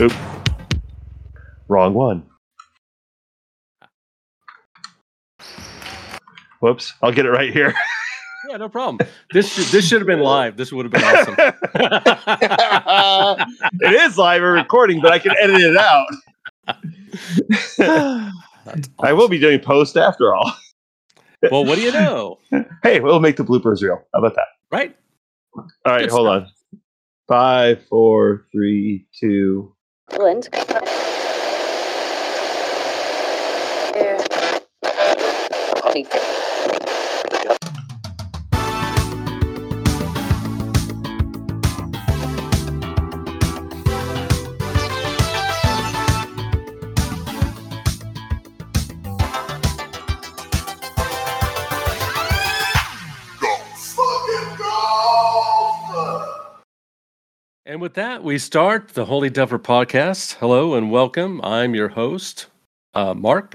Oop. Wrong one. Whoops. I'll get it right here. Yeah, no problem. This should, this should have been live. This would have been awesome. it is live and recording, but I can edit it out. That's I will be doing post after all. Well, what do you know? Hey, we'll make the bloopers real. How about that? Right? All right, Good hold on. Five, four, three, two. England. And with that, we start the Holy Duffer podcast. Hello and welcome. I'm your host, uh, Mark.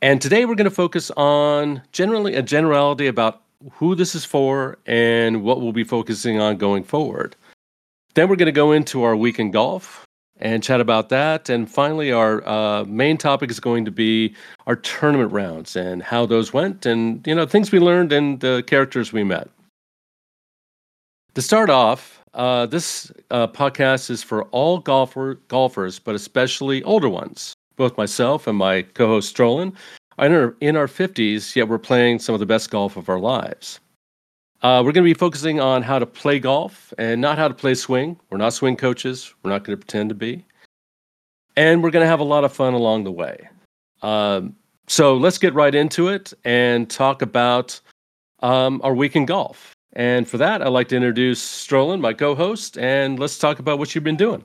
And today we're going to focus on generally a generality about who this is for and what we'll be focusing on going forward. Then we're going to go into our week in golf and chat about that. And finally, our uh, main topic is going to be our tournament rounds and how those went and, you know, things we learned and the characters we met. To start off, uh, this uh, podcast is for all golfer golfers, but especially older ones. Both myself and my co-host Strolan are in our, in our 50s, yet we're playing some of the best golf of our lives. Uh, we're going to be focusing on how to play golf and not how to play swing. We're not swing coaches. We're not going to pretend to be. And we're going to have a lot of fun along the way. Um, so let's get right into it and talk about um, our week in golf. And for that, I'd like to introduce Strolan, my co-host, and let's talk about what you've been doing.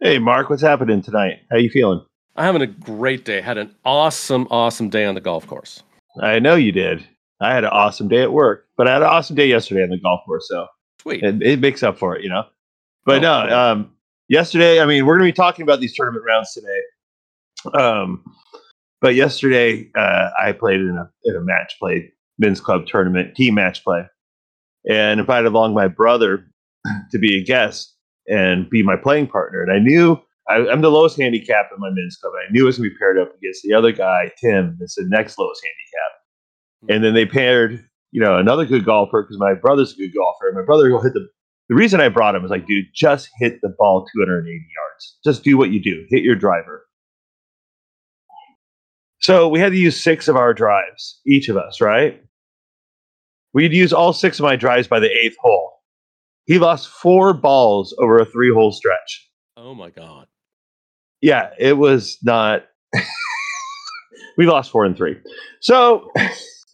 Hey, Mark, what's happening tonight? How you feeling? I'm having a great day. Had an awesome, awesome day on the golf course. I know you did. I had an awesome day at work, but I had an awesome day yesterday on the golf course, so Sweet. it, it makes up for it, you know. But Oh, no, cool. um, yesterday, I mean, we're going to be talking about these tournament rounds today. Um, but yesterday, uh, I played in a in a match play men's club tournament team match play, and invited along my brother to be a guest and be my playing partner. And I knew I, I'm the lowest handicap in my men's club. I knew I was going to be paired up against the other guy, Tim, that's the next lowest handicap. Hmm. And then they paired, you know, another good golfer because my brother's a good golfer. And my brother will hit the. The reason I brought him was like, dude, just hit the ball 280 yards. Just do what you do. Hit your driver. So we had to use six of our drives, each of us, right? We'd use all six of my drives by the eighth hole. He lost four balls over a three hole stretch. Oh my God. Yeah, it was not. we lost four and three. So,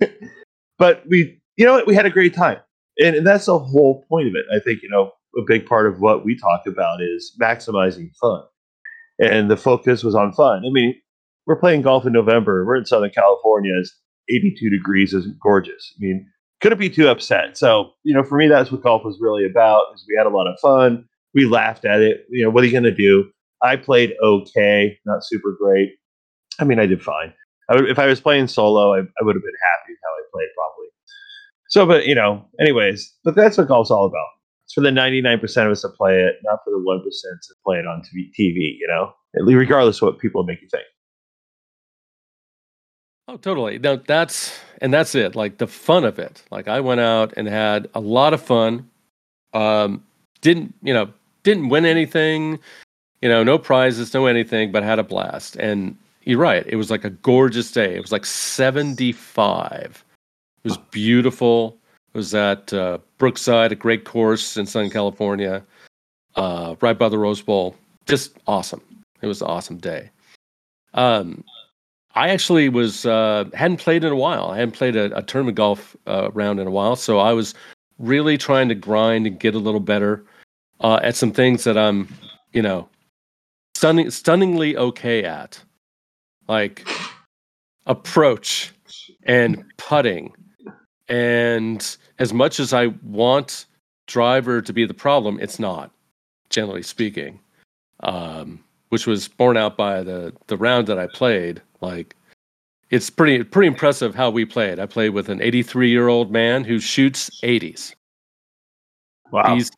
but we, you know what? We had a great time. And, and that's the whole point of it. I think, you know, a big part of what we talk about is maximizing fun. And the focus was on fun. I mean, we're playing golf in November. We're in Southern California. It's 82 degrees is gorgeous. I mean, couldn't be too upset. So, you know, for me, that's what golf was really about. Is we had a lot of fun. We laughed at it. You know, what are you going to do? I played okay, not super great. I mean, I did fine. I would, if I was playing solo, I, I would have been happy with how I played probably. So, but you know, anyways, but that's what golf's all about. It's for the 99% of us to play it, not for the 1% to play it on TV you know, regardless of what people make you think. Oh, totally. No, that's and that's it. Like the fun of it. Like I went out and had a lot of fun. Um, didn't you know? Didn't win anything. You know, no prizes, no anything, but had a blast. And you're right. It was like a gorgeous day. It was like 75. It was beautiful. It was at uh, Brookside, a great course in Southern California, uh, right by the Rose Bowl. Just awesome. It was an awesome day. Um, I actually was uh, hadn't played in a while. I hadn't played a, a tournament golf uh, round in a while, so I was really trying to grind and get a little better uh, at some things that I'm, you know, stunning, stunningly okay at, like approach and putting. And as much as I want driver to be the problem, it's not, generally speaking. Um, which was borne out by the the round that I played. Like, it's pretty pretty impressive how we played. I played with an 83 year old man who shoots 80s. Wow. He's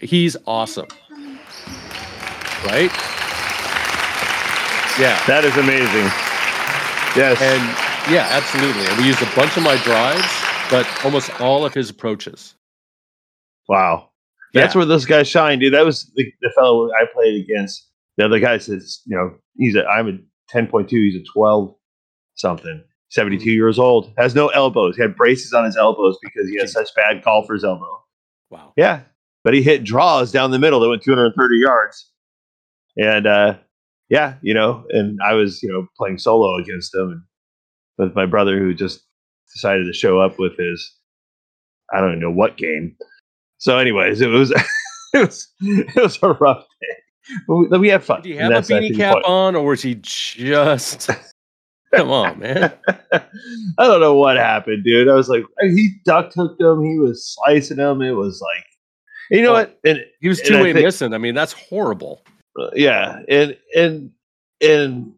he's awesome, right? Yeah. That is amazing. Yes. And yeah, absolutely. And we used a bunch of my drives, but almost all of his approaches. wow. That's Yeah. where those guys shine, dude. That was the, the fellow I played against. The other guy says, you know, he's a I'm a 10.2, he's a 12 something. 72 years old, has no elbows. He had braces on his elbows because he has such bad golfer's elbow. Wow. Yeah. But he hit draws down the middle that went 230 yards. And uh yeah, you know, and I was, you know, playing solo against him and with my brother who just decided to show up with his I don't know what game. So anyways, it was it was it was a rough day. But we, we had fun. Did he have a beanie cap what- on, or was he just? Come on, man. I don't know what happened, dude. I was like, he duck hooked him. He was slicing him. It was like, you know Oh. what? And He was two way think- missing. I mean, that's horrible. Uh, yeah and and and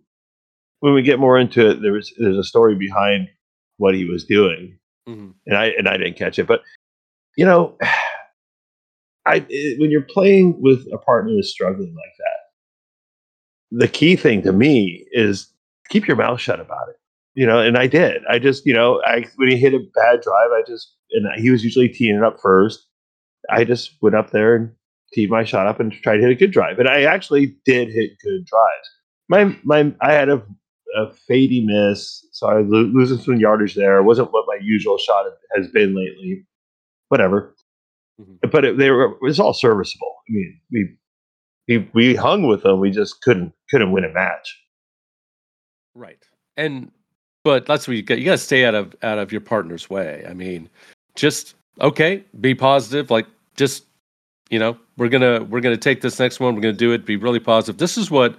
when we get more into it there was there's a story behind what he was doing Mhm. and i and i didn't catch it but you know i it- when you're playing with a partner who's struggling like that the key thing to me is keep your mouth shut about it you know and i did i just you know i when he hit a bad drive i just and he was usually teeing it up first i just went up there and teed my shot up and tried to hit a good drive. And I actually did hit good drives. My my I had a, a fadey miss, so I was losing some yardage there. It wasn't what my usual shot has been lately. Whatever. Mhm. But it, they were it was all serviceable. I mean, we we we hung with them. We just couldn't couldn't win a match. Right. And but that's what you got. You got to stay out of out of your partner's way. I mean, just okay, be positive. Like just you know, we're gonna we're gonna take this next one. We're gonna do it. Be really positive. This is what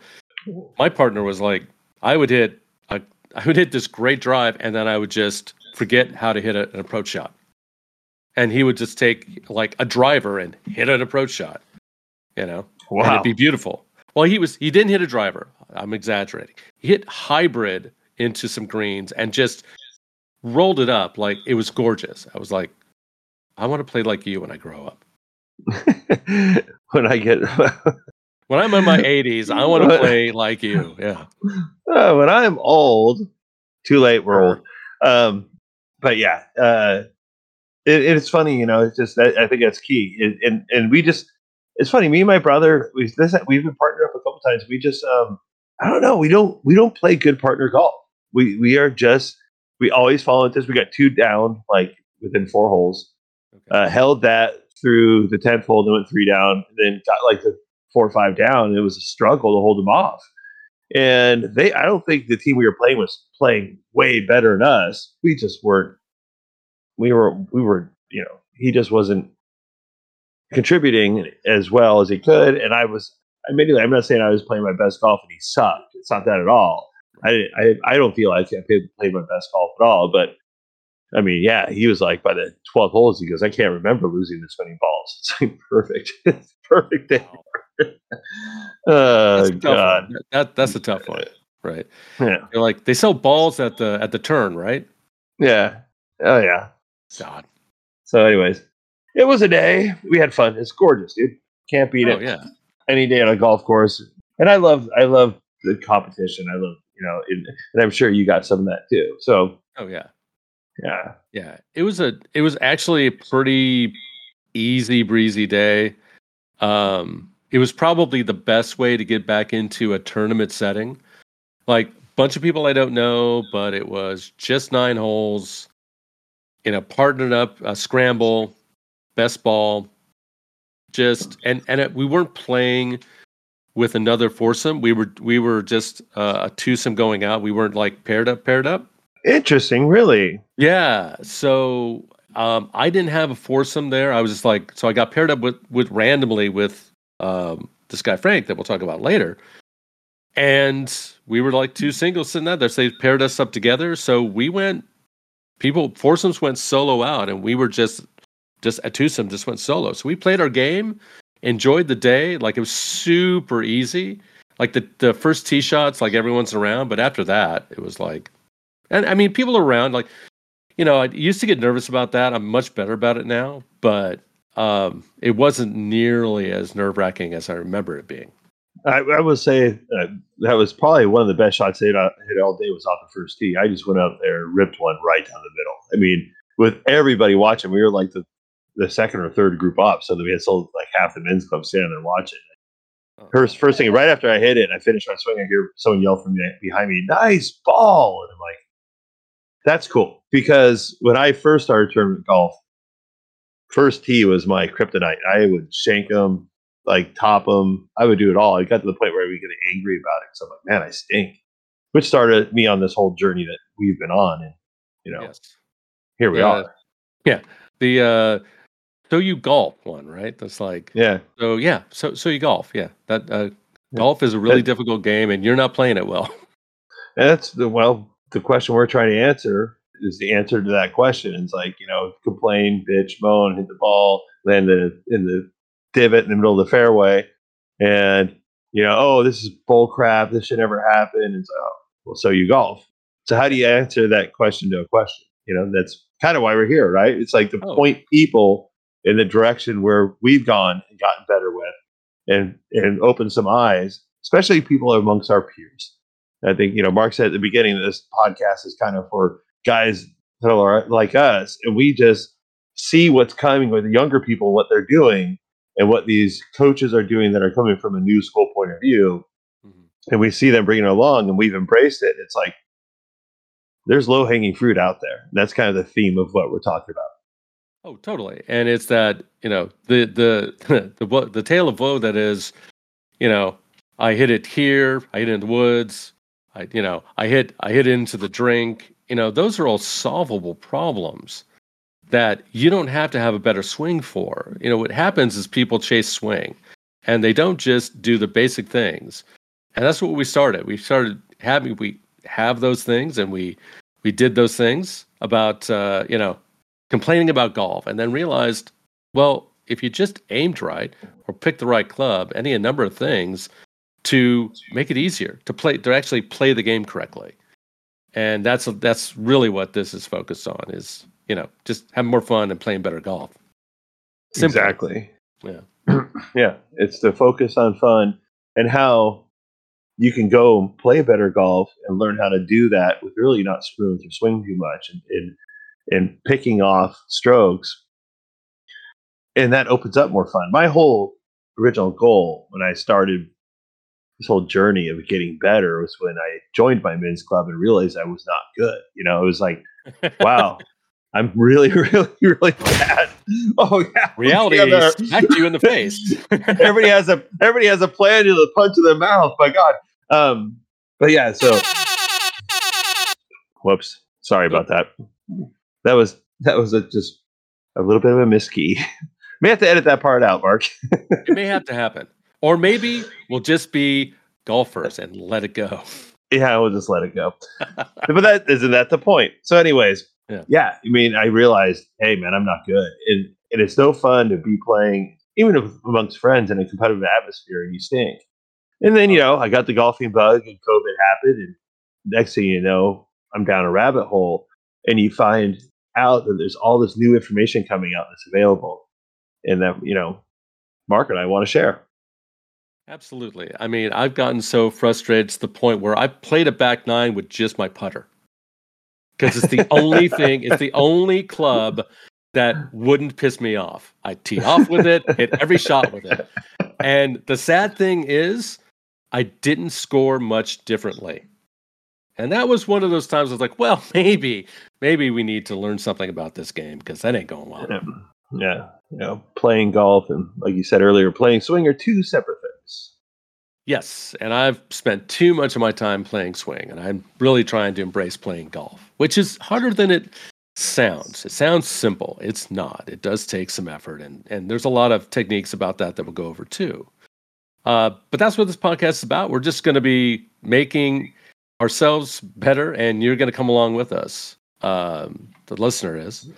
my partner was like. I would hit a, I would hit this great drive, and then I would just forget how to hit a, an approach shot. And he would just take like a driver and hit an approach shot. You know, and it'd be beautiful. Well, he was he didn't hit a driver. I'm exaggerating. He hit hybrid into some greens and just rolled it up like it was gorgeous. I was like, I want to play like you when I grow up. when I get When I'm in my 80s, I want to play like you. Yeah. Oh, when I'm old, too late. We're old. Um, but yeah, uh, it, it's funny, you know. It's just I, I think that's key, It- and and we just it's funny. Me and my brother, we this we've been partnered up a couple times. We just um, I don't know. We don't we don't play good partner golf. We we are just we always follow into this. We got two down like within four holes. Okay. Uh, held that through the tenth hole, then went three down, then got like the four or five down. It was a struggle to hold them off. And they, I don't think the team we were playing was playing way better than us. We just weren't. We were, we were, you know, he just wasn't contributing as well as he could. And I was, admittedly, I'm not saying I was playing my best golf and he sucked. It's not that at all. I, I, I don't feel like I played, played my best golf at all. But I mean, yeah, he was like by the 12 holes, he goes, I can't remember losing this many balls. It's like perfect. It's perfect day. Oh, That's God. one. That that's a tough one, right? Yeah. You're like they sell balls at the at the turn, right? Yeah. Oh, yeah. God. So, anyways, it was a day. We had fun. It's gorgeous, dude. Can't beat Oh it. yeah. Any day on a golf course. And I love, I love the competition. I love, you know, and, and I'm sure you got some of that too. So, Oh yeah. yeah. Yeah. It was a it was actually a pretty easy breezy day. Um it was probably the best way to get back into a tournament setting. Like bunch of people I don't know, but it was just nine holes in a partnered up a scramble, best ball. Just and and it, we weren't playing with another foursome. We were we were just uh, a twosome going out. We weren't like paired up, paired up. Interesting, really. Yeah. So um, I didn't have a foursome there. I was just like, so I got paired up with with randomly with um, this guy Frank that we'll talk about later, and we were like two singles sitting out there. So they paired us up together. So we went. People foursomes went solo out, and we were just just a twosome just went solo. So we played our game, enjoyed the day. Like it was super easy. Like the the first tee shots, like everyone's around, but after that, it was like, and I mean, people around, like you know, I used to get nervous about that. I'm much better about it now, but um, it wasn't nearly as nerve wracking as I remember it being. I, I would say uh, that was probably one of the best shots they hit, all day was off the first tee. I just went out there, and ripped one right down the middle. I mean, with everybody watching, we were like the, the second or third group up, so that we had sold like half the men's club standing there watching. Oh. First, first thing, right after I hit it, I finished my swing. I hear someone yell from behind me, "Nice ball!" And I'm like, "That's cool." Because when I first started tournament golf, first tee was my kryptonite. I would shank them, like top them. I would do it all. I got to the point where I would get angry about it. So I'm like, man, I stink. Which started me on this whole journey that we've been on, and you know, Yes. here we Yeah. are. Yeah. The uh so you golf one, right? That's like Yeah, so yeah, so so you golf, yeah. That uh golf is a really That- difficult game and you're not playing it well. that's the well, the question we're trying to answer is the answer to that question. It's like you know, complain, bitch, moan, hit the ball, land in the, in the divot in the middle of the fairway, and you know, oh, this is bull crap. This should never happen. And so, oh, well, so you golf. So how do you answer that question to a question? You know, that's kind of why we're here, right? It's like to Oh. point people in the direction where we've gone and gotten better with, and and open some eyes, especially people amongst our peers. I think you know Mark said at the beginning that this podcast is kind of for guys that are like us, and we just see what's coming with the younger people, what they're doing, and what these coaches are doing that are coming from a new school point of view, mm-hmm. and we see them bringing it along, and we've embraced it. It's like there's low hanging fruit out there. That's kind of the theme of what we're talking about. Oh, totally. And it's that, you know, the the the wo- the tale of woe that is, you know, I hit it here, I hit it in the woods, I you know, I hit I hit into the drink. You know, those are all solvable problems that you don't have to have a better swing for. You know, what happens is people chase swing and they don't just do the basic things. And that's what we started. We started having we have those things and we we did those things about uh, you know, complaining about golf and then realized, well, if you just aimed right or picked the right club, any a number of things to make it easier to play to actually play the game correctly. And that's that's really what this is focused on is, you know, just having more fun and playing better golf. Simple. Exactly. Yeah. yeah, it's to focus on fun and how you can go and play better golf and learn how to do that with really not screwing with your swing too much and and, and picking off strokes. And that opens up more fun. My whole original goal when I started this whole journey of getting better was when I joined my men's club and realized I was not good. You know, it was like, wow, I'm really, really, really bad. Oh yeah, Reality smacked you in the face. everybody has a everybody has a plan to the punch in the mouth. My God. Um, but yeah, so whoops. Sorry about that. That was that was a, just a little bit of a miskey. May have to edit that part out, Mark. it may have to happen. Or maybe we'll just be golfers and let it go. yeah, we'll just let it go. but that isn't that the point. So, anyways, Yeah. yeah. I mean, I realized, hey, man, I'm not good, and and it's no fun to be playing even amongst friends in a competitive atmosphere, and you stink. And then you know, I got the golfing bug, and COVID happened, and next thing you know, I'm down a rabbit hole, and you find out that there's all this new information coming out that's available, and that you know, Mark and I want to share. Absolutely. I mean, I've gotten so frustrated to the point where I played a back nine with just my putter. Because it's the only thing, it's the only club that wouldn't piss me off. I tee off with it, hit every shot with it. And the sad thing is, I didn't score much differently. And that was one of those times I was like, well, maybe, maybe we need to learn something about this game because that ain't going well. Yeah. yeah, you know, playing golf and like you said earlier, playing swing are two separate things. Yes, and I've spent too much of my time playing swing, and I'm really trying to embrace playing golf, which is harder than it sounds. It sounds simple. It's not. It does take some effort, and and there's a lot of techniques about that that we'll go over too. Uh, but that's what this podcast is about. We're just going to be making ourselves better, and you're going to come along with us. Um, the listener is,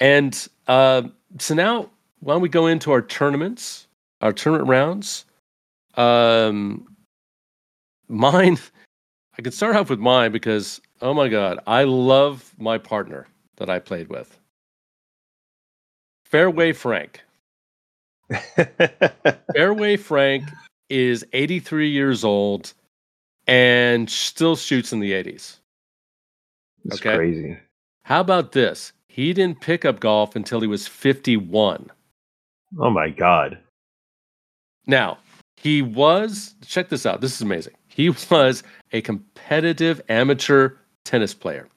and uh, so now why don't we go into our tournaments, our tournament rounds? Um, mine, I could start off with mine because oh my god, I love my partner that I played with. Fairway Frank. Fairway Frank is 83 years old and still shoots in the 80s. That's Okay. crazy. How about this? He didn't pick up golf until he was 51. Oh my god. Now, he was, check this out. This is amazing. He was a competitive amateur tennis player.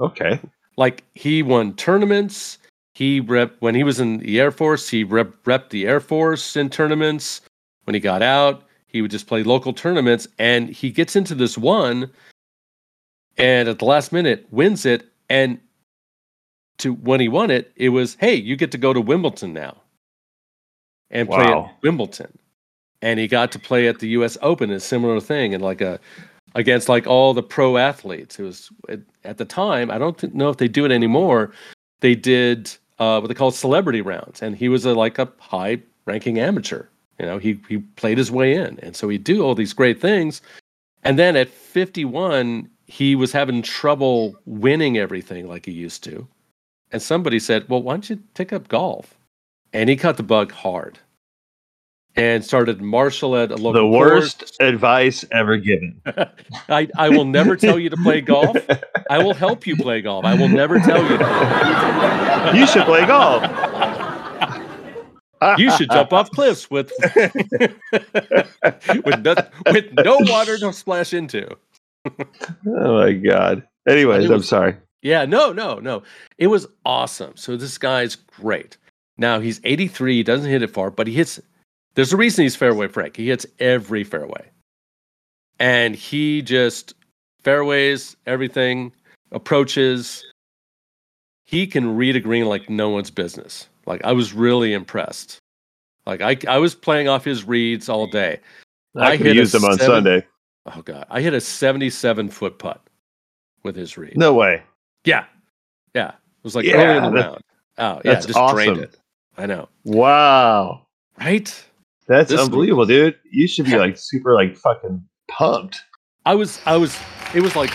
Okay. Like he won tournaments. He rep when he was in the Air Force, he rep rep the Air Force in tournaments. When he got out, he would just play local tournaments and he gets into this one and at the last minute wins it and to when he won it, it was, "Hey, you get to go to Wimbledon now." And play at Wimbledon. And he got to play at the US Open, a similar thing and like a against like all the pro athletes. It was at, at the time. I don't know if they do it anymore. They did uh, what they call celebrity rounds, and he was a like a high ranking amateur. You know, he he played his way in, and so he'd do all these great things. And then at 51, he was having trouble winning everything like he used to. And somebody said, "Well, why don't you pick up golf?" And he cut the bug hard, and started marshal at a local the course. worst advice ever given. I, I will never tell you to play golf. I will help you play golf. I will never tell you. To. you should play golf. You should jump off cliffs with with no, with no water to splash into. Oh my god. Anyways, It I'm sorry. Yeah, no, no, no. It was awesome. So this guy's great. Now he's 83. He doesn't hit it far, but he hits. There's a reason he's fairway Frank. He hits every fairway, and he just fairways everything, approaches. He can read a green like no one's business. Like I was really impressed. Like I, I was playing off his reads all day. I I could hit a use them on seven- Sunday. Oh god, I hit a 77 foot putt with his read. No way. Yeah. Yeah. It was like Yeah, early in the round. Oh, yeah. that's Just drained awesome. it. I know. Wow. Right? That's This- unbelievable, dude. You should be like super like fucking pumped. I was, I was, it was like,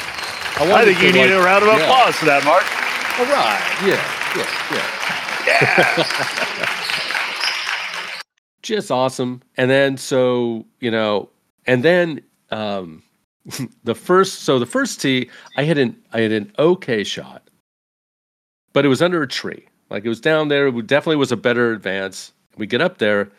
I, I wanted think to, you need like, a round of yeah. applause for that, Mark. All right. Yeah. Yeah. Yeah. Just awesome. And then, so, you know, and then, um, the first, so the first tee, I had an, I had an okay shot, but it was under a tree. Like it was down there. It definitely was a better advance. We get up there,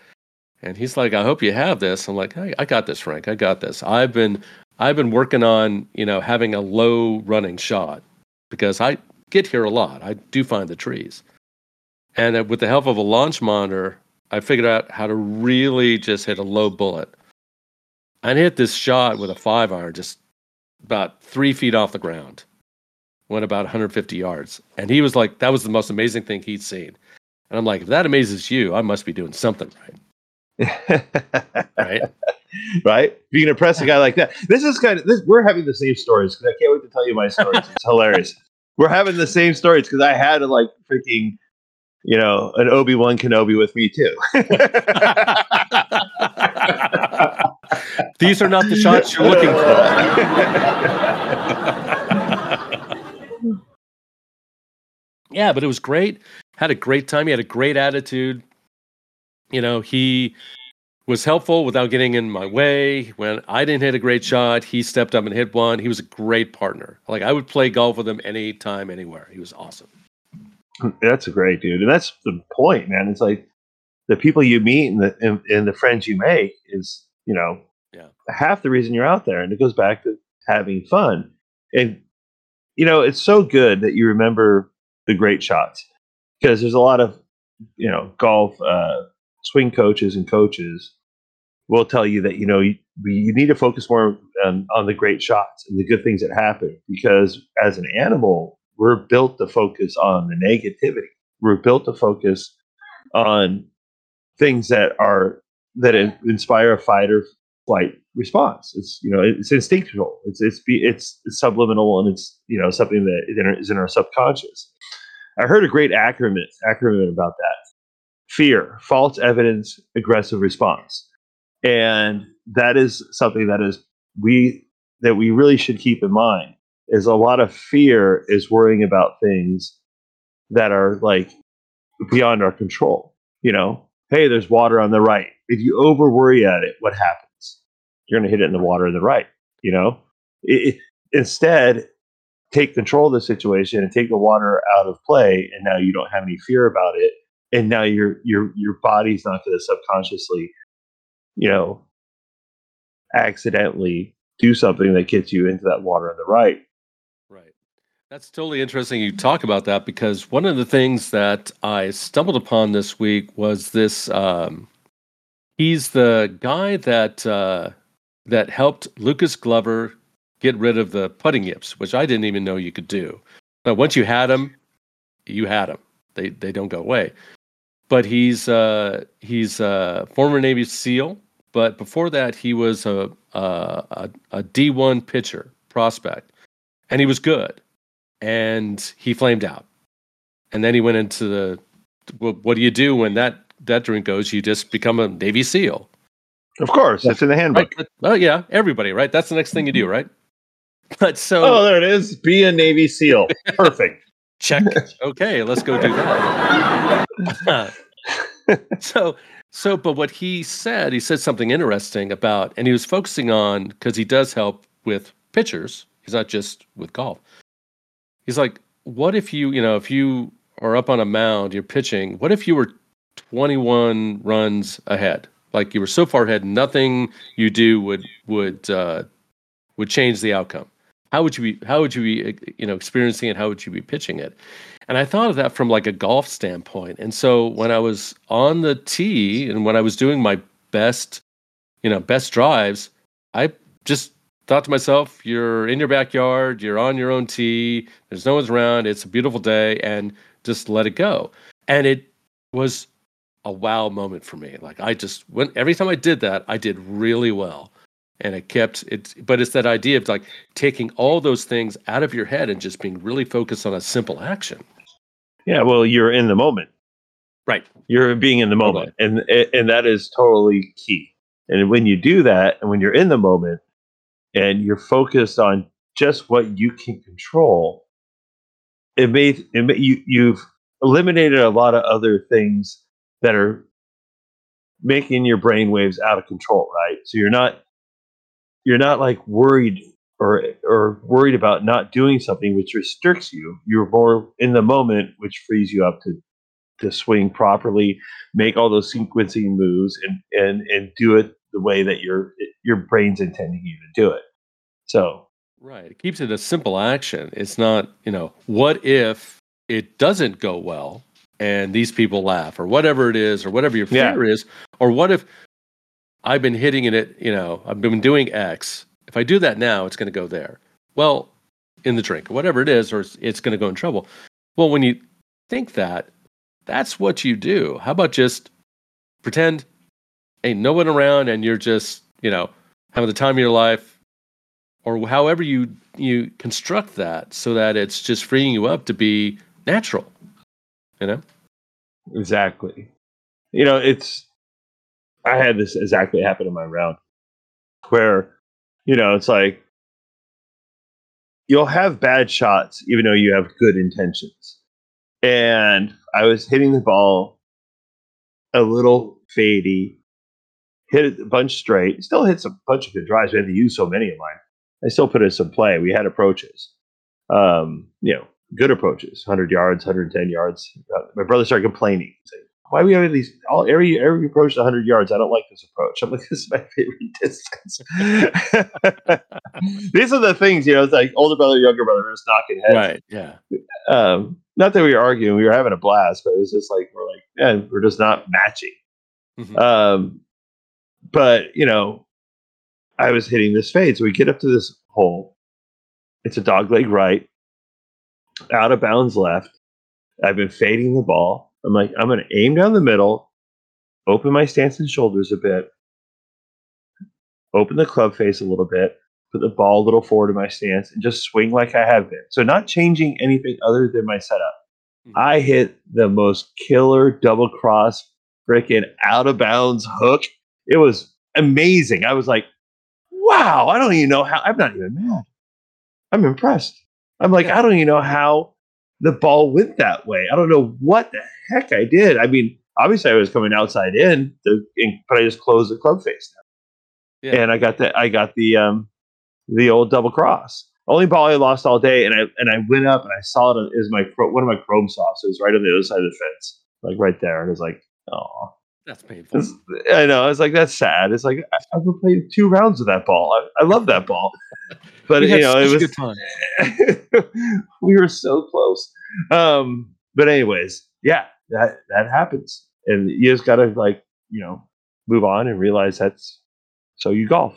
and he's like, "I hope you have this." I'm like, "I, I got this, Frank. I got this. I've been, I've been working on, you know, having a low running shot because I get here a lot. I do find the trees, and uh, with the help of a launch monitor, I figured out how to really just hit a low bullet. I hit this shot with a five iron, just about three feet off the ground went about 150 yards. And he was like, that was the most amazing thing he'd seen. And I'm like, if that amazes you, I must be doing something right. Right. right? If you can impress a guy like that. This is kind of this. We're having the same stories because I can't wait to tell you my stories. It's hilarious. We're having the same stories because I had a like freaking, you know, an Obi Wan Kenobi with me too. These are not the shots you're looking for. yeah, but it was great. Had a great time. He had a great attitude. You know, he was helpful without getting in my way. When I didn't hit a great shot, he stepped up and hit one. He was a great partner. Like I would play golf with him anytime, anywhere. He was awesome. that's a great dude, and that's the point, man. It's like the people you meet and the and, and the friends you make is you know Yeah. half the reason you're out there, and it goes back to having fun. And you know, it's so good that you remember the great shots because there's a lot of you know golf uh, swing coaches and coaches will tell you that you know you, you need to focus more on, on the great shots and the good things that happen because as an animal we're built to focus on the negativity. We're built to focus on things that are that inspire a fight or flight response. It's you know it's instinctual. It's it's it's, it's subliminal and it's you know something that is in our, in our subconscious. I heard a great acronym acronym about that fear false evidence aggressive response and that is something that is we that we really should keep in mind is a lot of fear is worrying about things that are like beyond our control you know hey there's water on the right if you over worry at it, what happens? You're going to hit it in the water in the right. You know, it, it, instead, take control of the situation and take the water out of play, and now you don't have any fear about it, and now your your your body's not going to subconsciously, you know, accidentally do something that gets you into that water on the right. Right. That's totally interesting you talk about that because one of the things that I stumbled upon this week was this um, he's the guy that uh, that helped Lucas Glover get rid of the putting yips, which I didn't even know you could do. But once you had them, you had them. They they don't go away. But he's uh, he's a former Navy SEAL but before that, he was a a, a D one pitcher prospect, and he was good, and he flamed out, and then he went into the. Well, what do you do when that that drink goes? You just become a Navy SEAL. Of course, it's in the handbook. Right. Oh yeah, everybody, right? That's the next thing you do, right? But so. Oh, there it is. Be a Navy SEAL. Perfect. Check. Okay, let's go do that. so so, but what he said, he said something interesting about, and he was focusing on because he does help with pitchers. He's not just with golf. He's like, what if you, you know, if you are up on a mound, you're pitching. What if you were 21 runs ahead? Like you were so far ahead, nothing you do would would uh, would change the outcome. How would you be? How would you be? You know, experiencing it? How would you be pitching it? And I thought of that from like a golf standpoint. And so when I was on the tee and when I was doing my best, you know, best drives, I just thought to myself, you're in your backyard, you're on your own tee, there's no one's around, it's a beautiful day, and just let it go. And it was a wow moment for me. Like I just went every time I did that, I did really well. And it kept it, but it's that idea of like taking all those things out of your head and just being really focused on a simple action. Yeah, well, you're in the moment. Right. You're being in the moment. And and that is totally key. And when you do that and when you're in the moment and you're focused on just what you can control, it may, it made you you've eliminated a lot of other things that are making your brain waves out of control, right? So you're not you're not like worried or or worried about not doing something which restricts you. You're more in the moment which frees you up to to swing properly make all those sequencing moves and and and do it the way that your your brain's intending you to do it. So right. It keeps it a simple action. It's not you know what if it doesn't go well and these people laugh or whatever it is or whatever your fear yeah. is or what if i've been hitting it you know i've been doing x if I do that now, it's going to go there. Well, in the drink, whatever it is, or it's, it's going to go in trouble. Well, when you think that, that's what you do. How about just pretend ain't no one around and you're just, you know, having the time of your life, or however you you construct that so that it's just freeing you up to be natural. You know? Exactly. You know, it's I had this exactly happen in my round where you know, it's like you'll have bad shots even though you have good intentions. And I was hitting the ball a little fadey, hit it a bunch straight, still hits a bunch of good drives. We had to use so many of mine. I still put in some play. We had approaches, um, you know, good approaches, 100 yards, 110 yards. Uh, my brother started complaining. Saying, why are we having these all every every approach to 100 yards? I don't like this approach. I'm like, this is my favorite distance. these are the things, you know, it's like older brother, younger brother, we're just knocking heads. Right. Yeah. Um, not that we were arguing, we were having a blast, but it was just like we're like, yeah, we're just not matching. Mm-hmm. Um, but you know, I was hitting this fade, so we get up to this hole. It's a dog leg right, out of bounds left. I've been fading the ball I'm like, I'm going to aim down the middle, open my stance and shoulders a bit, open the club face a little bit, put the ball a little forward in my stance, and just swing like I have been. So, not changing anything other than my setup. Mm-hmm. I hit the most killer double cross, freaking out of bounds hook. It was amazing. I was like, wow, I don't even know how. I'm not even mad. I'm impressed. I'm like, yeah. I don't even know how the ball went that way. I don't know what the heck I did. I mean, obviously I was coming outside in, the, in but I just closed the club face. Yeah. And I got the I got the um the old double cross. Only ball I lost all day, and I and I went up and I saw it as my one of my chrome softs. It was right on the other side of the fence, like right there. And it was like, oh, That's painful. I know. I was like, that's sad. It's like I've playing two rounds of that ball. I, I love that ball, but you know, it was good time. we were so close. Um, but anyways, yeah, that that happens, and you just gotta like you know move on and realize that's so you golf.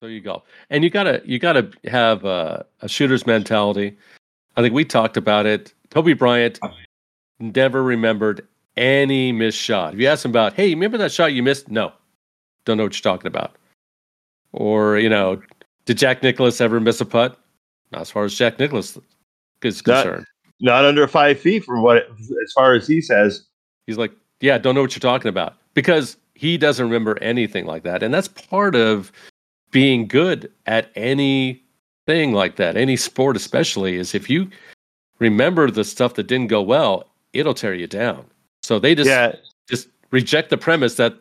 So you golf, and you gotta you gotta have a, a shooter's mentality. I think we talked about it. Kobe Bryant never remembered any missed shot. If you ask him about, hey, remember that shot you missed? No, don't know what you're talking about. Or you know, did Jack Nicklaus ever miss a putt? Not as far as Jack Nicklaus is Not- concerned. Not under five feet from what, as far as he says. He's like, yeah, don't know what you're talking about because he doesn't remember anything like that, and that's part of being good at anything like that, any sport especially, is if you remember the stuff that didn't go well, it'll tear you down. So they just yeah, just reject the premise that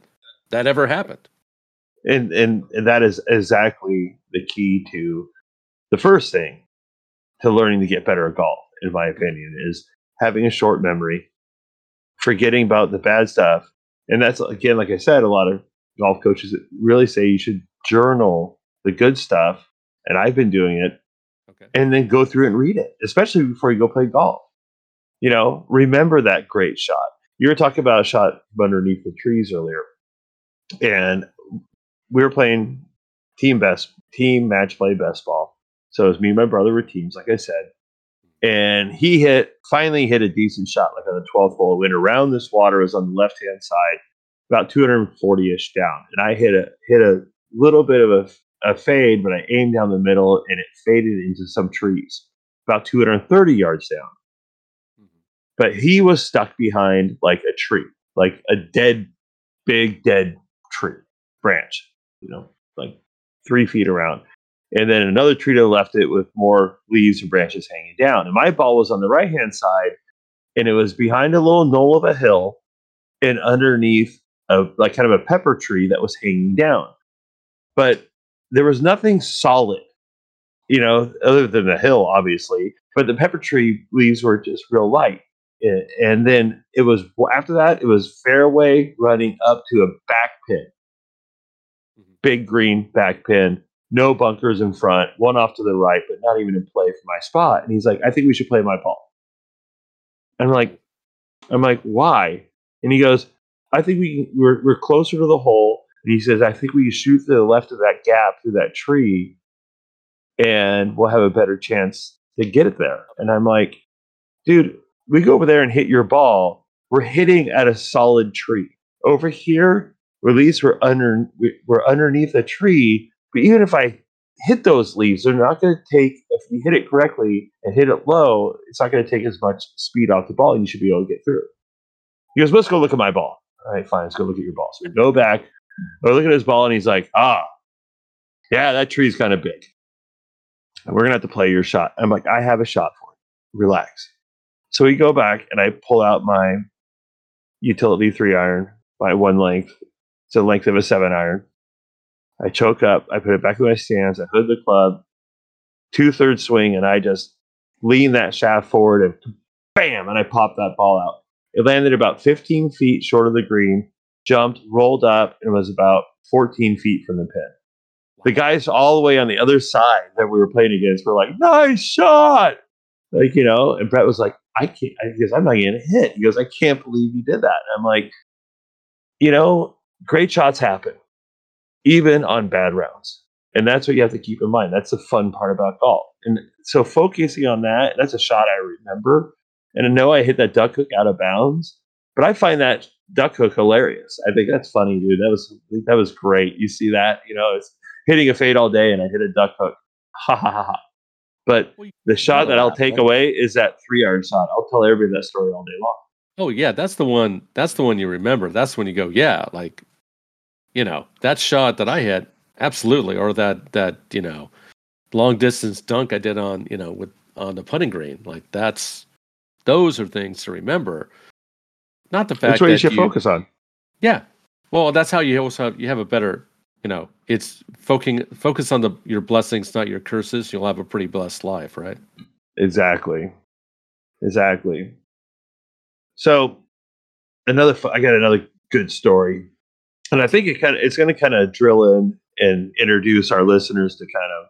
that ever happened. and, and and that is exactly the key to the first thing to learning to get better at golf in my opinion is having a short memory forgetting about the bad stuff and that's again like i said a lot of golf coaches really say you should journal the good stuff and i've been doing it Okay. and then go through and read it especially before you go play golf you know remember that great shot you were talking about a shot underneath the trees earlier and we were playing team best team match play best ball. So it was me and my brother were teams, like I said. And he hit finally hit a decent shot, like on the 12th hole. It went around this water, it was on the left hand side, about 240 ish down. And I hit a hit a little bit of a, a fade, but I aimed down the middle and it faded into some trees, about 230 yards down. But he was stuck behind like a tree, like a dead, big dead tree branch, you know, like three feet around. And then another tree to the left it with more leaves and branches hanging down. And my ball was on the right hand side and it was behind a little knoll of a hill and underneath a like kind of a pepper tree that was hanging down. But there was nothing solid, you know, other than the hill, obviously. But the pepper tree leaves were just real light. And then it was after that, it was fairway running up to a back pin mm-hmm. big green back pin, no bunkers in front, one off to the right, but not even in play for my spot. And he's like, I think we should play my ball. I'm like, I'm like, why? And he goes, I think we we're, we're closer to the hole. And he says, I think we shoot to the left of that gap through that tree, and we'll have a better chance to get it there. And I'm like, dude, we go over there and hit your ball. We're hitting at a solid tree. Over here, at least we're under we're underneath a tree. But even if I hit those leaves, they're not going to take. If you hit it correctly and hit it low, it's not going to take as much speed off the ball, and you should be able to get through. He goes, "Let's go look at my ball." All right, fine. Let's go look at your ball. So we go back. I look at his ball, and he's like, "Ah, yeah, that tree's kind of big. And we're gonna have to play your shot." I'm like, "I have a shot for it. Relax." So we go back, and I pull out my utility three iron by one length. It's the length of a seven iron. I choke up. I put it back in my stance. I hood the club, two thirds swing, and I just lean that shaft forward and bam, and I pop that ball out. It landed about 15 feet short of the green, jumped, rolled up, and was about 14 feet from the pin. The guys all the way on the other side that we were playing against were like, "Nice shot!" Like you know, and Brett was like, "I can't," I I'm not getting a hit. He goes, "I can't believe you did that." And I'm like, you know, great shots happen, even on bad rounds. And that's what you have to keep in mind. That's the fun part about golf. And so focusing on that, that's a shot I remember. And I know I hit that duck hook out of bounds, but I find that duck hook hilarious. I think that's funny, dude. That was that was great. You see that, you know, it's hitting a fade all day and I hit a duck hook. Ha ha ha ha. But the shot that I'll take away is that three iron shot. I'll tell everybody that story all day long. Oh yeah, that's the one. That's the one you remember. That's when you go, yeah, like, you know, that shot that I hit, absolutely, or that that you know, long distance dunk I did on you know with on the putting green. Like that's those are things to remember. not the fact That's what that you should focus on. Yeah. Well, that's how you also have, you have a better, you know, it's focusing focus on the your blessings, not your curses. You'll have a pretty blessed life, right? Exactly. Exactly. So another I got another good story. And I think it kind of it's going to kind of drill in and introduce our listeners to kind of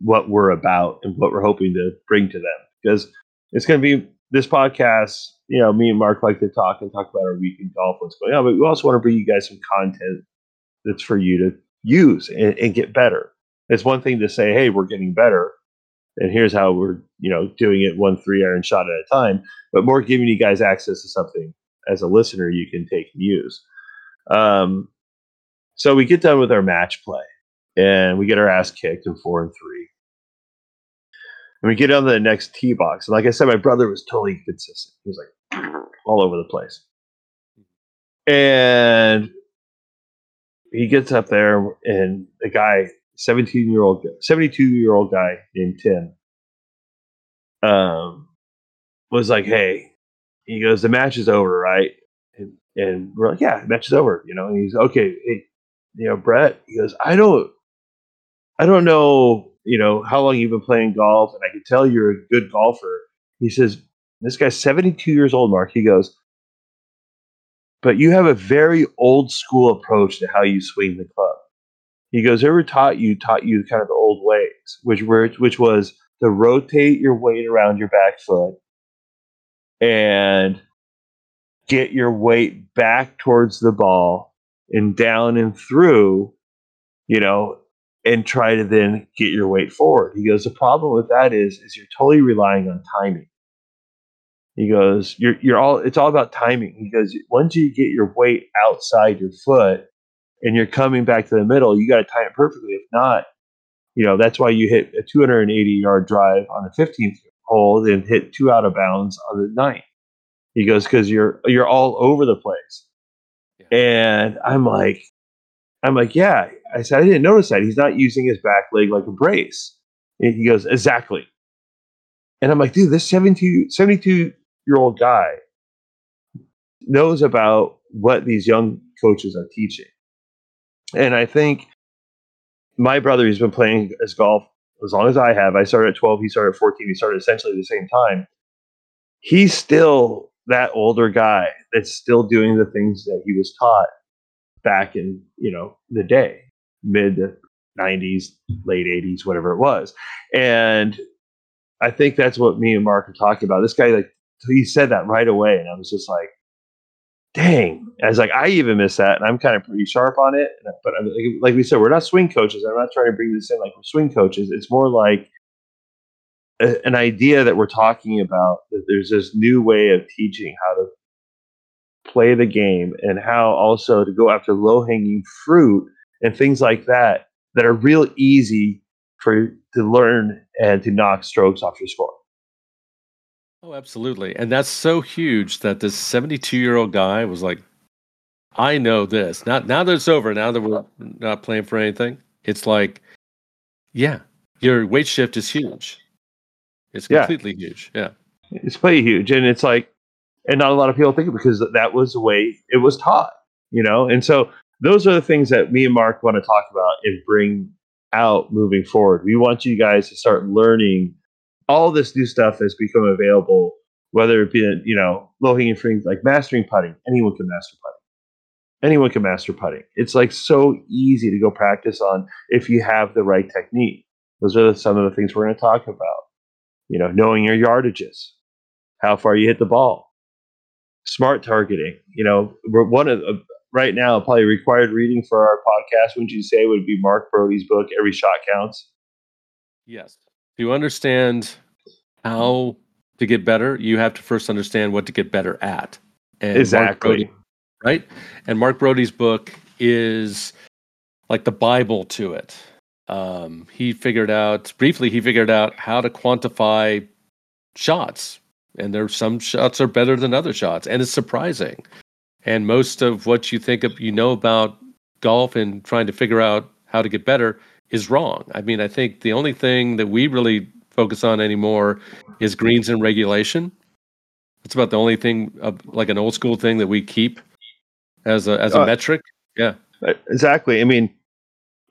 what we're about and what we're hoping to bring to them because it's going to be this podcast, you know, me and Mark like to talk and talk about our week in golf, what's going on, but we also want to bring you guys some content that's for you to use and, and get better. It's one thing to say, hey, we're getting better, and here's how we're, you know, doing it one three iron shot at a time, but more giving you guys access to something as a listener you can take and use. Um, so we get done with our match play, and we get our ass kicked in four and three. And we get on the next tee box. And like I said, my brother was totally consistent. He was like all over the place. And he gets up there, and the guy, 17 year old, 72 year old guy named Tim, um, was like, Hey, he goes, The match is over, right? And, and we're like, Yeah, the match is over. You know, and he's okay. Hey, you know, Brett, he goes, I don't, I don't know you know, how long you've been playing golf, and I can tell you're a good golfer. He says, This guy's 72 years old, Mark. He goes, But you have a very old school approach to how you swing the club. He goes, Ever taught you taught you kind of the old ways, which were which was to rotate your weight around your back foot and get your weight back towards the ball and down and through, you know, and try to then get your weight forward. He goes, the problem with that is, is you're totally relying on timing. He goes, you're you're all it's all about timing. He goes, once you get your weight outside your foot and you're coming back to the middle, you got to time it perfectly. If not, you know that's why you hit a 280 yard drive on the 15th hole, then hit two out of bounds on the ninth. He goes, because you're you're all over the place. Yeah. And I'm like, I'm like, yeah. I said, I didn't notice that. He's not using his back leg like a brace. And he goes, exactly. And I'm like, dude, this 72, 72 year old guy knows about what these young coaches are teaching. And I think my brother, he's been playing as golf as long as I have. I started at 12, he started at 14, he started essentially at the same time. He's still that older guy that's still doing the things that he was taught back in you know the day mid 90s late 80s whatever it was and i think that's what me and mark are talking about this guy like he said that right away and i was just like dang i was like i even missed that and i'm kind of pretty sharp on it but like we said we're not swing coaches i'm not trying to bring this in like we're swing coaches it's more like a, an idea that we're talking about that there's this new way of teaching how to play the game and how also to go after low hanging fruit and things like that that are real easy for to learn and to knock strokes off your score. Oh, absolutely. And that's so huge that this 72 year old guy was like, I know this. Now, now that it's over, now that we're not playing for anything, it's like, yeah, your weight shift is huge. It's Yeah. completely huge. Yeah. It's pretty huge, and it's like, and not a lot of people think it because that was the way it was taught, you know. And so those are the things that me and Mark want to talk about and bring out moving forward. We want you guys to start learning all this new stuff that's become available, whether it be you know low hanging fruit like mastering putting. Anyone can master putting. Anyone can master putting. It's like so easy to go practice on if you have the right technique. Those are some of the things we're going to talk about. You know, knowing your yardages, how far you hit the ball, smart targeting. You know, one of uh, right now probably required reading for our podcast. Wouldn't you say would be Mark Broadie's book, Every Shot Counts? Yes. To understand how to get better, you have to first understand what to get better at. And exactly. Broadie- right? And Mark Broadie's book is like the Bible to it. Um, he figured out briefly. He figured out how to quantify shots, and there's some shots are better than other shots, and it's surprising. And most of what you think of, you know about golf and trying to figure out how to get better is wrong. I mean, I think the only thing that we really focus on anymore is greens and regulation. That's about the only thing, uh, like an old school thing that we keep as a as a Uh, metric. Yeah. Uh, Exactly. I mean,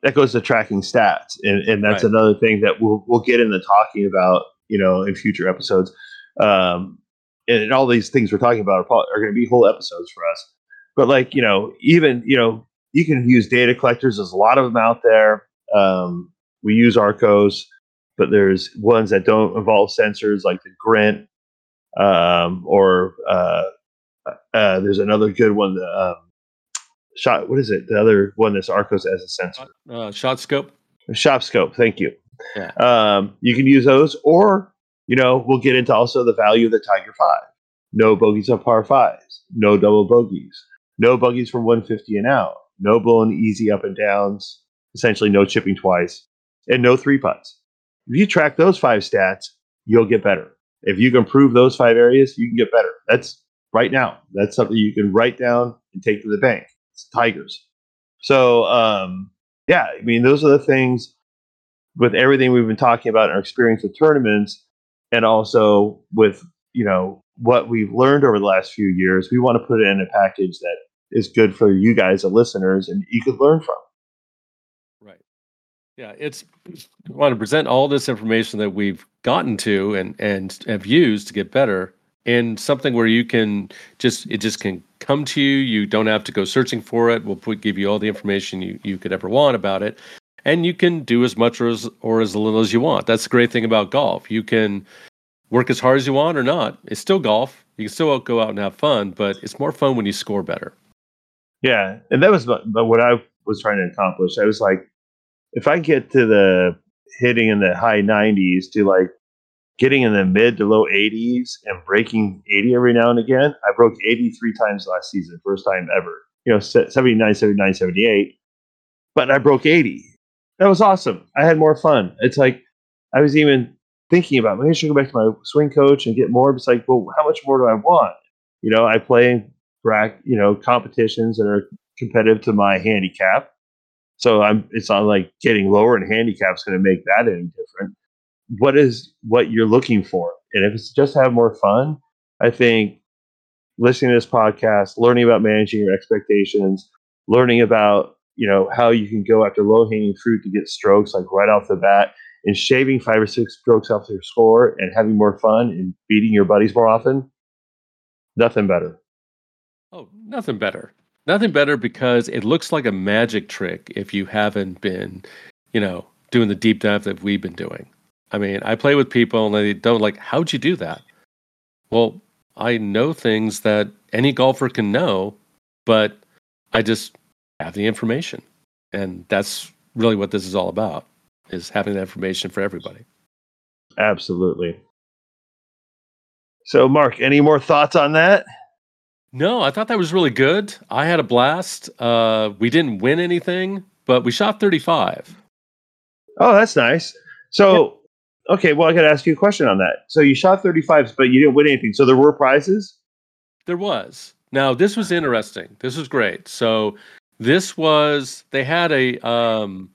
that goes to tracking stats, and, and that's Right. another thing that we'll we'll get into talking about, you know, in future episodes. Um, and all these things we're talking about are, probably, are going to be whole episodes for us. But like, you know, even you know, you can use data collectors. There's a lot of them out there. Um, we use Arccos, but there's ones that don't involve sensors, like the Grint, um, or uh, uh, there's another good one. The, um, shot. What is it? The other one that's Arccos as a sensor. Uh, shot scope. Shot scope. Thank you. Yeah. Um, you can use those, or you know, we'll get into also the value of the Tiger Five. No bogeys on par fives. No double bogeys. No bogeys from 150 and out. No blowing easy up and downs. Essentially, no chipping twice, and no three putts. If you track those five stats, you'll get better. If you can prove those five areas, you can get better. That's right now. That's something you can write down and take to the bank. It's Tigers. So, um, yeah, I mean, those are the things with everything we've been talking about in our experience with tournaments and also with, you know, what we've learned over the last few years. We want to put it in a package that is good for you guys, the listeners, and you could learn from. Yeah, it's we want to present all this information that we've gotten to and and have used to get better in something where you can just it just can come to you. You don't have to go searching for it. We'll put give you all the information you, you could ever want about it. And you can do as much or as or as little as you want. That's the great thing about golf. You can work as hard as you want or not. It's still golf. You can still go out and have fun, but it's more fun when you score better. Yeah, and that was but what I was trying to accomplish. I was like, if I get to the hitting in the high 90s to like getting in the mid to low 80s and breaking 80 every now and again. I broke 83 times last season, first time ever. You know, se- 79, 79, 78. But I broke 80. That was awesome. I had more fun. It's like I was even thinking about maybe I should go back to my swing coach and get more. It's like, well, how much more do I want? You know, I play you know, competitions that are competitive to my handicap. So I'm it's not like getting lower in handicap's going to make that any different. What is what you're looking for? And if it's just have more fun, I think listening to this podcast, learning about managing your expectations, learning about, you know, how you can go after low hanging fruit to get strokes like right off the bat and shaving five or six strokes off your score and having more fun and beating your buddies more often. Nothing better. Oh, nothing better. Nothing better because it looks like a magic trick if you haven't been, you know, doing the deep dive that we've been doing. I mean, I play with people and they don't like, how'd you do that? Well, I know things that any golfer can know, but I just have the information. And that's really what this is all about, is having the information for everybody. Absolutely. So, Mark, any more thoughts on that? No, I thought that was really good. I had a blast. Uh, we didn't win anything, but we shot 35. Oh, that's nice. So, okay, well, I got to ask you a question on that. So, you shot 35s, but you didn't win anything. So, there were prizes? There was. Now, this was interesting. This was great. So, this was they had a um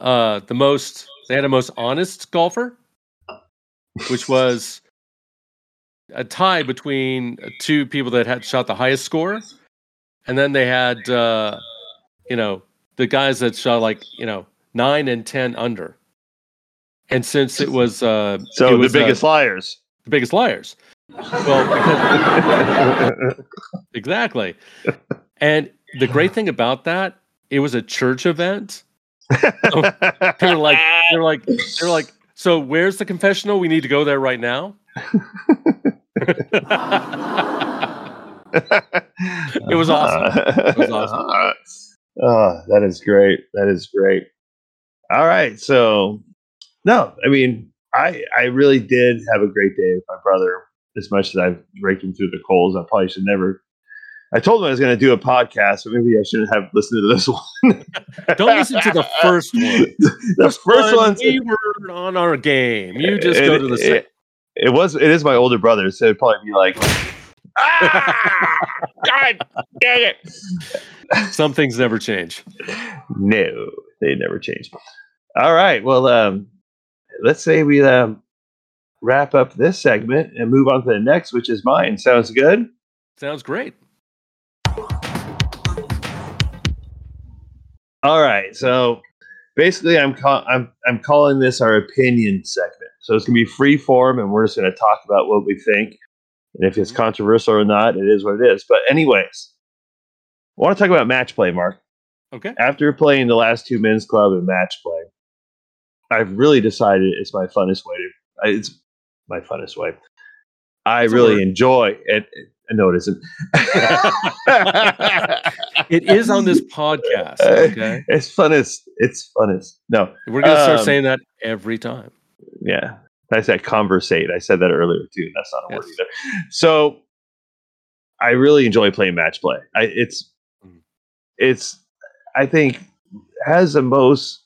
uh the most they had a most honest golfer, which was a tie between two people that had shot the highest score, and then they had uh you know the guys that shot like you know nine and ten under. And since it was uh So, it the was, uh, biggest liars. the biggest liars. Well, exactly. And the great thing about that, it was a church event. They were like, they were like, they were like, so where's the confessional? We need to go there right now. it was awesome. It was awesome. Oh, that is great. That is great. All right. So, no, I mean, I I really did have a great day with my brother. As much as I've raked him through the coals, I probably should never. I told him I was going to do a podcast, but maybe I shouldn't have listened to this one. Don't listen to the first one. the first one. we were on our game. You just go to the second. It, it was. It is my older brother, so it'd probably be like, ah, God dang it. Some things never change. No, they never change. All right. Well, um, let's say we um, wrap up this segment and move on to the next, which is mine. Sounds good? Sounds great. All right. So basically, I'm call- I'm I'm calling this our opinion segment. So it's gonna be free form, and we're just gonna talk about what we think, and if it's Mhm. controversial or not, it is what it is. But anyways, I want to talk about match play, Mark. Okay. After playing the last two men's club and match play, I've really decided it's my funnest way to. It's my funnest way. I It's really enjoy it. No, it isn't. It is on this podcast. Okay. It's funnest. It's funnest. No, We're gonna start Um, saying that every time. Yeah. I said conversate. I said that earlier too. That's not a word either. So I really enjoy playing match play. I it's Mm. it's I think has the most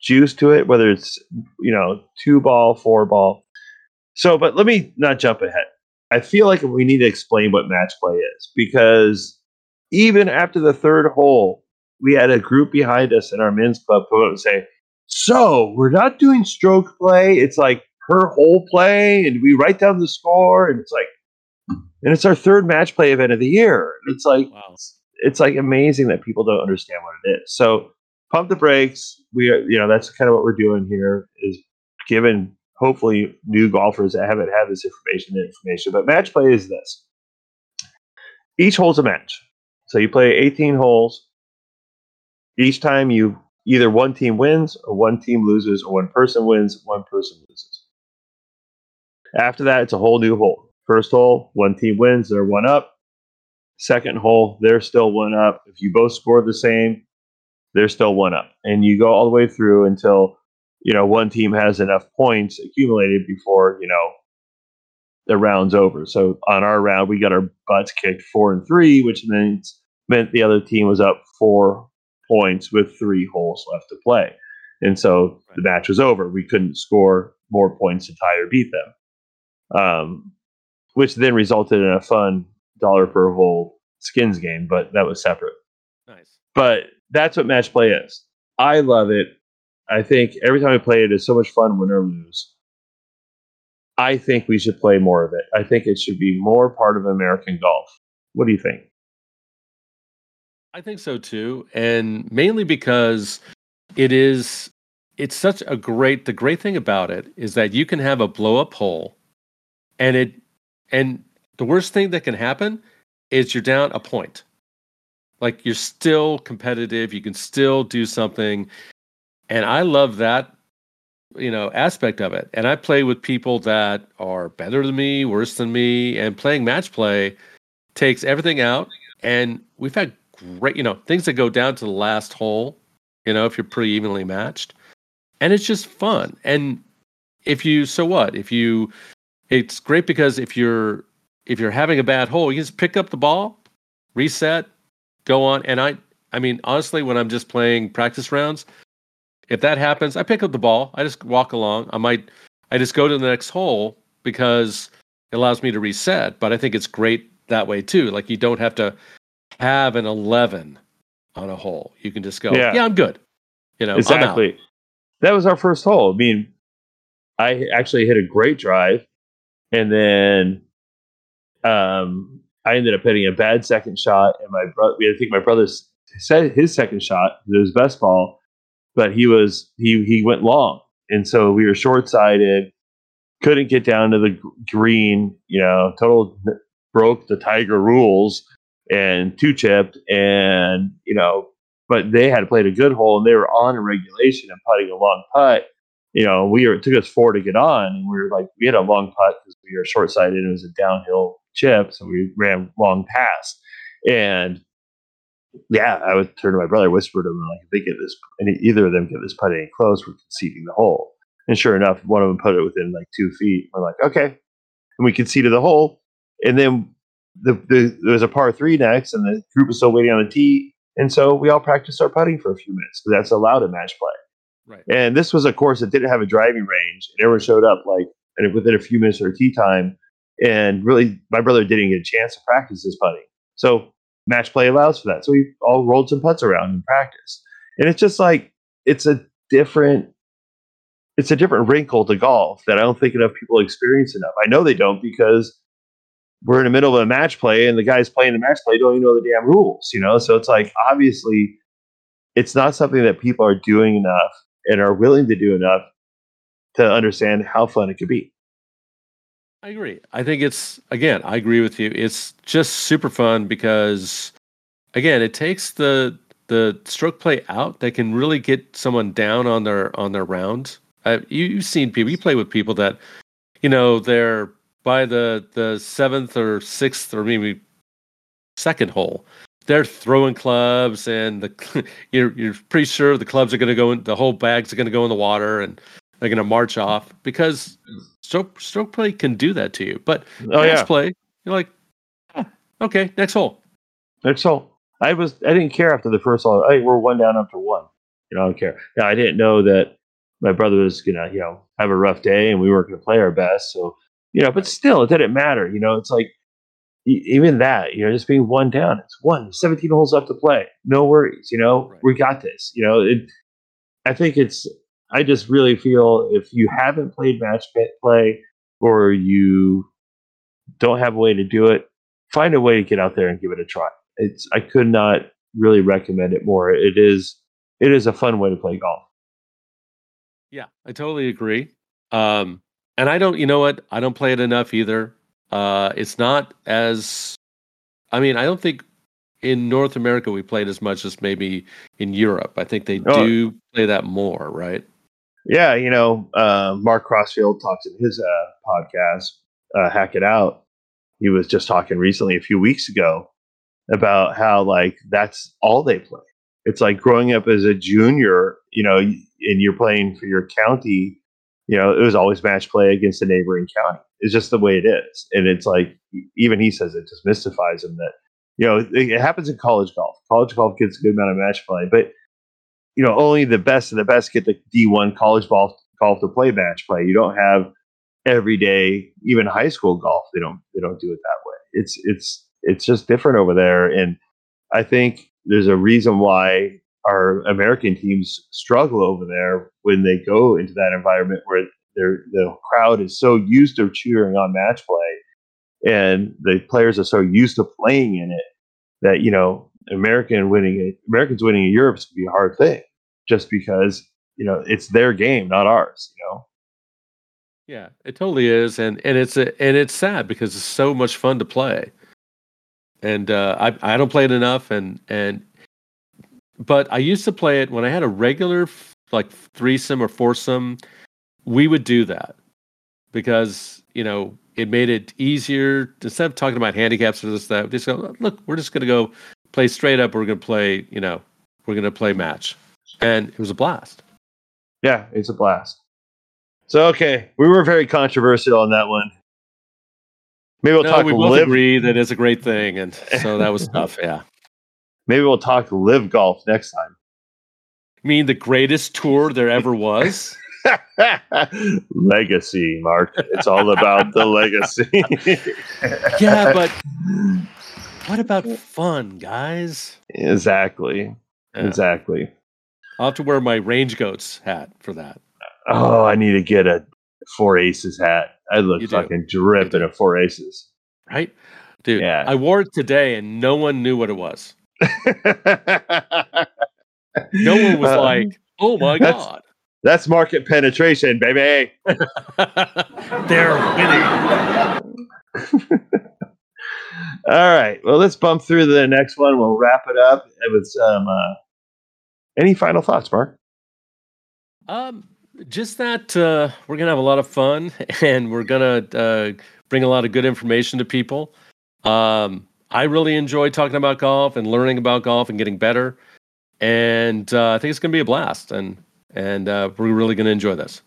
juice to it, whether it's you know, two ball, four ball. So but let me not jump ahead. I feel like we need to explain what match play is because even after the third hole, we had a group behind us in our men's club come up and say, So we're not doing stroke play. It's like per hole play, and we write down the score, and it's like and it's our third match play event of the year. It's like Wow. it's like amazing that people don't understand what it is. So pump the brakes. We are, you know, that's kind of what we're doing here is giving hopefully new golfers that haven't had this information information. But match play is this. Each hole's a match. So you play 18 holes. Each time you either one team wins or one team loses or one person wins, one person loses. After that, it's a whole new hole. First hole, one team wins, they're one up. Second hole, they're still one up. If you both score the same, they're still one up. And you go all the way through until, you know, one team has enough points accumulated before, you know, the round's over. So on our round, we got our butts kicked four and three, which means meant the other team was up four points with three holes left to play. And so the match was over. We couldn't score more points to tie or beat them. Um, which then resulted in a fun dollar per hole skins game, but that was separate. Nice. But that's what match play is. I love it. I think every time I play it is so much fun, win or lose. I think we should play more of it. I think it should be more part of American golf. What do you think? I think so too, and mainly because it is it's such a great the great thing about it is that you can have a blow up hole and it and the worst thing that can happen is you're down a point. Like you're still competitive, you can still do something. And I love that you know aspect of it. And I play with people that are better than me, worse than me, and playing match play takes everything out and we've had great, you know, things that go down to the last hole, you know, if you're pretty evenly matched. And it's just fun. And if you so what? If you it's great because if you're if you're having a bad hole, you just pick up the ball, reset, go on. And I I mean, honestly, when I'm just playing practice rounds, if that happens, I pick up the ball, I just walk along. I might I just go to the next hole because it allows me to reset. But I think it's great that way too. Like you don't have to have an 11 on a hole. You can just go, Yeah. yeah, I'm good. You know, exactly. That was our first hole. I mean, I actually hit a great drive, and then um, I ended up hitting a bad second shot, and my brother. I think my brother said his second shot it was best ball, but he was he he went long, and so we were short sided. Couldn't get down to the green. You know, total broke the Tiger rules and two chipped, and you know but they had played a good hole and they were on a regulation and putting a long putt. You know, we were it took us four to get on, and we were like we had a long putt because we were short sighted. It was a downhill chip, so we ran long past. And yeah, I would turn to my brother, whisper to him like, if they get this, and either of them get this putt any close, we're conceding the hole. And sure enough, one of them put it within like two feet. We're like, okay, and we conceded the hole. And then the, the there was a par three next, and the group was still waiting on the tee. And so we all practiced our putting for a few minutes because that's allowed in match play. Right. And this was a course that didn't have a driving range, and everyone showed up like and within a few minutes of tee time. And really, my brother didn't get a chance to practice his putting. So match play allows for that. So we all rolled some putts around in practice, and it's just like it's a different it's a different wrinkle to golf that I don't think enough people experience enough. I know they don't because we're in the middle of a match play and the guys playing the match play don't even know the damn rules, you know? So it's like obviously it's not something that people are doing enough and are willing to do enough to understand how fun it could be. I agree. I think it's again, I agree with you. It's just super fun because again, it takes the the stroke play out that can really get someone down on their on their round. Uh, you, you've seen people. You play with people that, you know, they're by the the seventh or sixth or maybe second hole. They're throwing clubs, and the you're you're pretty sure the clubs are going to go in. The whole bags are going to go in the water, and they're going to march off because stroke stroke play can do that to you. But oh, yeah. play, you're like, ah, okay, next hole. Next hole. I was I didn't care after the first hole. Hey, we're one down after one. You know, I don't care. Now I didn't know that my brother was gonna, you know, have a rough day and we weren't gonna play our best. So, you know, but still it didn't matter. You know, it's like even that, you know, just being one down. It's one, 17 holes left to play. No worries, you know, right. we got this. You know, it, I think it's I just really feel if you haven't played match play or you don't have a way to do it, find a way to get out there and give it a try. It's I could not really recommend it more. It is it is a fun way to play golf. Yeah, I totally agree. Um, and I don't, you know what? I don't play it enough either. Uh, it's not as, I mean, I don't think in North America we played as much as maybe in Europe. I think they oh. do play that more, right? Yeah, you know, uh, Mark Crossfield talks in his uh, podcast, uh, Hack It Out. He was just talking recently, a few weeks ago, about how like that's all they play. It's like growing up as a junior, you know, and you're playing for your county. You know, it was always match play against the neighboring county. It's just the way it is, and it's like even he says it just mystifies him that you know it, it happens in college golf. College golf gets a good amount of match play, but you know, only the best of the best get the D1 college golf golf to play match play. You don't have every day, even high school golf. They don't they don't do it that way. It's it's it's just different over there, and I think there's a reason why our American teams struggle over there when they go into that environment where the crowd is so used to cheering on match play, and the players are so used to playing in it that you know American winning Americans winning in Europe is to be a hard thing, just because you know it's their game, not ours. You know. Yeah, it totally is, and and it's a, and it's sad because it's so much fun to play, and uh, I I don't play it enough, and and but I used to play it when I had a regular like threesome or foursome. We would do that because you know it made it easier instead of talking about handicaps or this that. Just go look, we're just gonna go play straight up. We're going to play, you know, we're going to play match. And it was a blast. Yeah, it's a blast. So, okay, we were very controversial on that one. Maybe we'll no, talk we both live. agree that it's a great thing. And so that was tough. Yeah. Maybe we'll talk live golf next time. You mean the greatest tour there ever was? legacy, Mark. It's all about the legacy. yeah, but what about fun, guys? Exactly. Yeah. Exactly. I'll have to wear my range goats hat for that. Oh, I need to get a four aces hat. I look fucking drip in a four aces. Right? Dude, yeah. I wore it today and no one knew what it was. No one was uh, like, oh my that's, God. That's market penetration, baby. They're winning. All right. Well, let's bump through the next one. We'll wrap it up with some. Uh, any final thoughts, Mark? Um, just that uh, we're gonna have a lot of fun, and we're gonna uh, bring a lot of good information to people. Um, I really enjoy talking about golf and learning about golf and getting better, and uh, I think it's gonna be a blast. And and uh, we're really gonna enjoy this.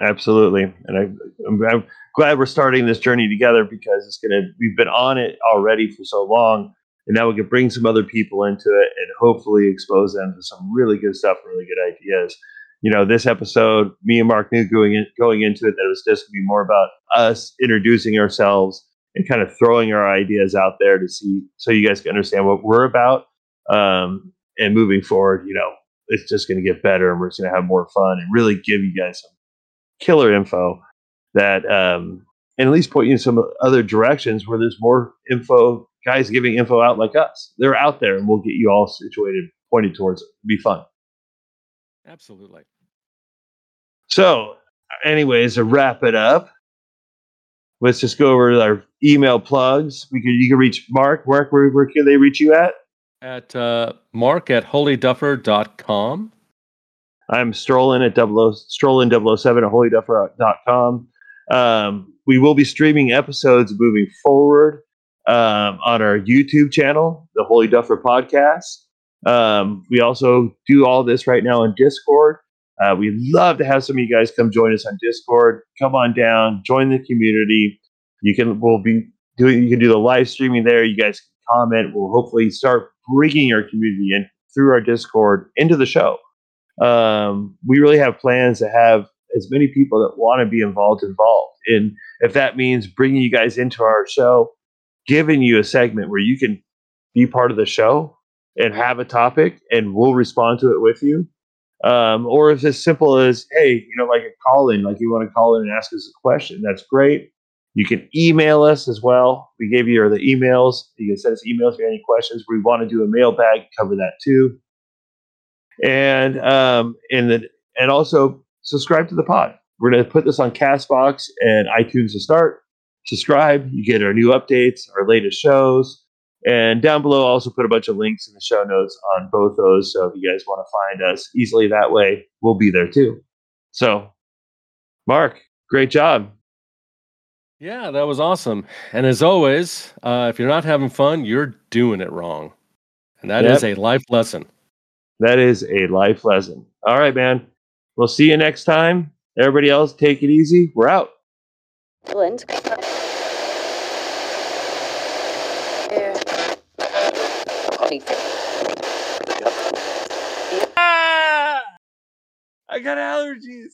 Absolutely, and I, I'm, I'm glad we're starting this journey together because it's gonna we've been on it already for so long, and now we can bring some other people into it and hopefully expose them to some really good stuff, really good ideas. You know, this episode, me and Mark knew going in, going into it that it was just gonna be more about us introducing ourselves and kind of throwing our ideas out there to see so you guys can understand what we're about. Um, and moving forward, you know, it's just going to get better and we're just going to have more fun and really give you guys some killer info that um, and at least point you in some other directions where there's more info guys giving info out like us they're out there and we'll get you all situated pointed towards it It'll be fun Absolutely. so anyways to wrap it up let's just go over our email plugs we can you can reach mark mark where, where can they reach you at At uh, mark at holyduffer.com. I'm Strolan at 00, Strolan 007 at holyduffer.com. Um, we will be streaming episodes moving forward um, on our YouTube channel, the Holy Duffer Podcast. Um, we also do all this right now in Discord. Uh, we'd love to have some of you guys come join us on Discord. Come on down, join the community. You can we'll be doing you can do the live streaming there. You guys can comment. We'll hopefully start bringing our community in through our Discord into the show um, we really have plans to have as many people that want to be involved involved. And if that means bringing you guys into our show, giving you a segment where you can be part of the show and have a topic, and we'll respond to it with you. Um, or it's simple as, hey, you know, like a call in, like you want to call in and ask us a question, that's great. You can email us as well. We gave you the emails. You can send us emails have any questions. We want to do a mailbag, cover that too and um, and then and also subscribe to the pod. We're going to put this on Castbox and iTunes to start. Subscribe, you get our new updates, our latest shows, and down below I'll also put a bunch of links in the show notes on both those. So if you guys want to find us easily that way, we'll be there too. So, Mark, great job. Yeah, that was awesome. And as always, uh, if you're not having fun, you're doing it wrong. And that is Yep. a life lesson. That is a life lesson. All right, man. We'll see you next time. Everybody else, take it easy. We're out. England. I got allergies.